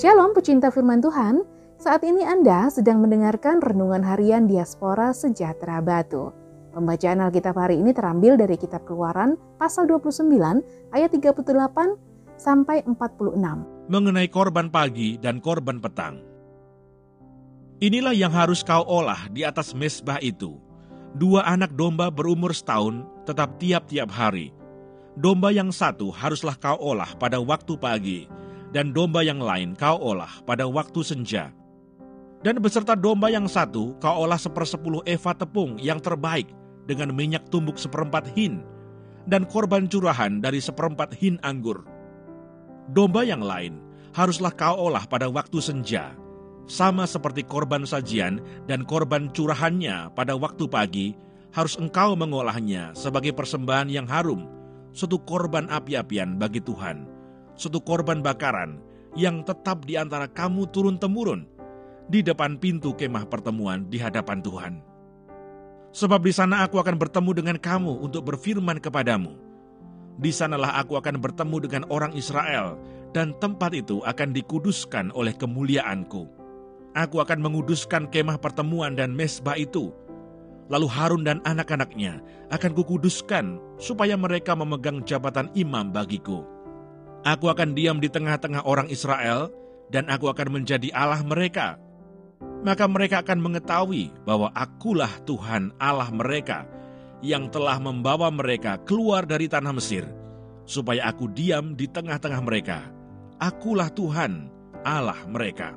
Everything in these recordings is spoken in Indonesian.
Shalom pecinta firman Tuhan, saat ini Anda sedang mendengarkan Renungan Harian Diaspora Sejahtera Batu. Pembacaan Alkitab hari ini terambil dari kitab keluaran pasal 29 ayat 38 sampai 46. Mengenai korban pagi dan korban petang. Inilah yang harus kau olah di atas mesbah itu. Dua anak domba berumur setahun tetap tiap-tiap hari. Domba yang satu haruslah kau olah pada waktu pagi, dan domba yang lain kau olah pada waktu senja. Dan beserta domba yang satu kau olah sepersepuluh eva tepung yang terbaik dengan minyak tumbuk seperempat hin, dan korban curahan dari seperempat hin anggur. Domba yang lain haruslah kau olah pada waktu senja, sama seperti korban sajian dan korban curahannya pada waktu pagi, harus engkau mengolahnya sebagai persembahan yang harum, suatu korban api-apian bagi Tuhan suatu korban bakaran yang tetap di antara kamu turun-temurun di depan pintu kemah pertemuan di hadapan Tuhan. Sebab di sana aku akan bertemu dengan kamu untuk berfirman kepadamu. Di sanalah aku akan bertemu dengan orang Israel, dan tempat itu akan dikuduskan oleh kemuliaanku. Aku akan menguduskan kemah pertemuan dan mesbah itu. Lalu Harun dan anak-anaknya akan kukuduskan supaya mereka memegang jabatan imam bagiku Aku akan diam di tengah-tengah orang Israel, dan aku akan menjadi Allah mereka. Maka mereka akan mengetahui bahwa akulah Tuhan Allah mereka, yang telah membawa mereka keluar dari tanah Mesir, supaya aku diam di tengah-tengah mereka. Akulah Tuhan Allah mereka.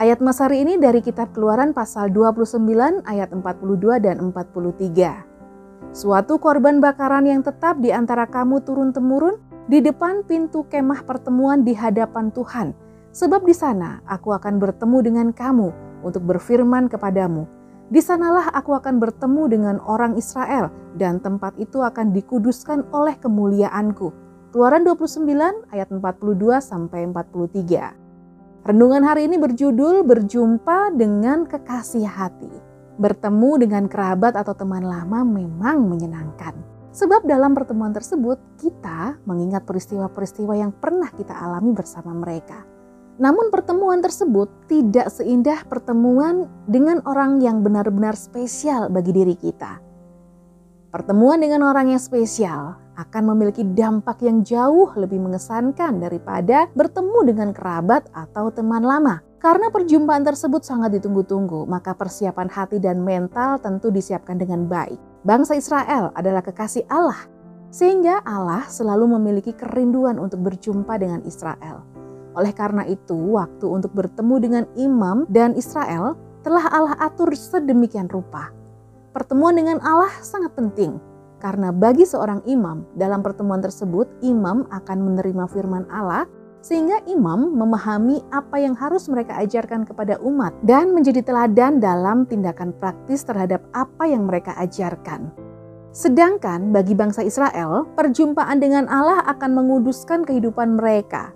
Ayat Mas hari ini dari kitab Keluaran pasal 29 ayat 42 dan 43. Suatu korban bakaran yang tetap di antara kamu turun-temurun di depan pintu kemah pertemuan di hadapan Tuhan, sebab di sana aku akan bertemu dengan kamu untuk berfirman kepadamu. Di sanalah aku akan bertemu dengan orang Israel dan tempat itu akan dikuduskan oleh kemuliaanku. Keluaran 29 ayat 42 sampai 43. Renungan hari ini berjudul Berjumpa dengan Kekasih Hati. Bertemu dengan kerabat atau teman lama memang menyenangkan. Sebab dalam pertemuan tersebut kita mengingat peristiwa-peristiwa yang pernah kita alami bersama mereka. Namun pertemuan tersebut tidak seindah pertemuan dengan orang yang benar-benar spesial bagi diri kita. Pertemuan dengan orang yang spesial akan memiliki dampak yang jauh lebih mengesankan daripada bertemu dengan kerabat atau teman lama. Karena perjumpaan tersebut sangat ditunggu-tunggu, maka persiapan hati dan mental tentu disiapkan dengan baik. Bangsa Israel adalah kekasih Allah, sehingga Allah selalu memiliki kerinduan untuk berjumpa dengan Israel. Oleh karena itu, waktu untuk bertemu dengan imam dan Israel telah Allah atur sedemikian rupa. Pertemuan dengan Allah sangat penting, karena bagi seorang imam dalam pertemuan tersebut, imam akan menerima firman Allah sehingga imam memahami apa yang harus mereka ajarkan kepada umat dan menjadi teladan dalam tindakan praktis terhadap apa yang mereka ajarkan. Sedangkan bagi bangsa Israel, perjumpaan dengan Allah akan menguduskan kehidupan mereka.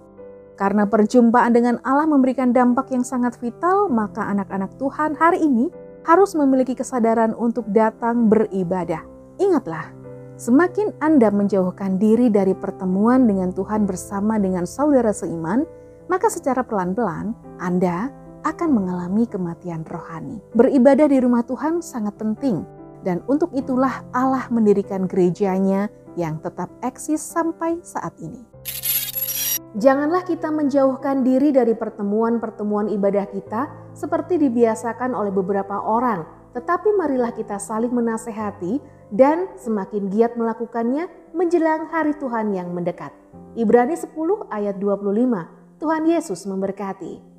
Karena perjumpaan dengan Allah memberikan dampak yang sangat vital, maka anak-anak Tuhan hari ini harus memiliki kesadaran untuk datang beribadah. Ingatlah, Semakin Anda menjauhkan diri dari pertemuan dengan Tuhan bersama dengan saudara seiman, maka secara pelan-pelan Anda akan mengalami kematian rohani. Beribadah di rumah Tuhan sangat penting, dan untuk itulah Allah mendirikan gerejanya yang tetap eksis sampai saat ini. Janganlah kita menjauhkan diri dari pertemuan-pertemuan ibadah kita seperti dibiasakan oleh beberapa orang, tetapi marilah kita saling menasehati dan semakin giat melakukannya menjelang hari Tuhan yang mendekat. Ibrani 10 ayat 25. Tuhan Yesus memberkati.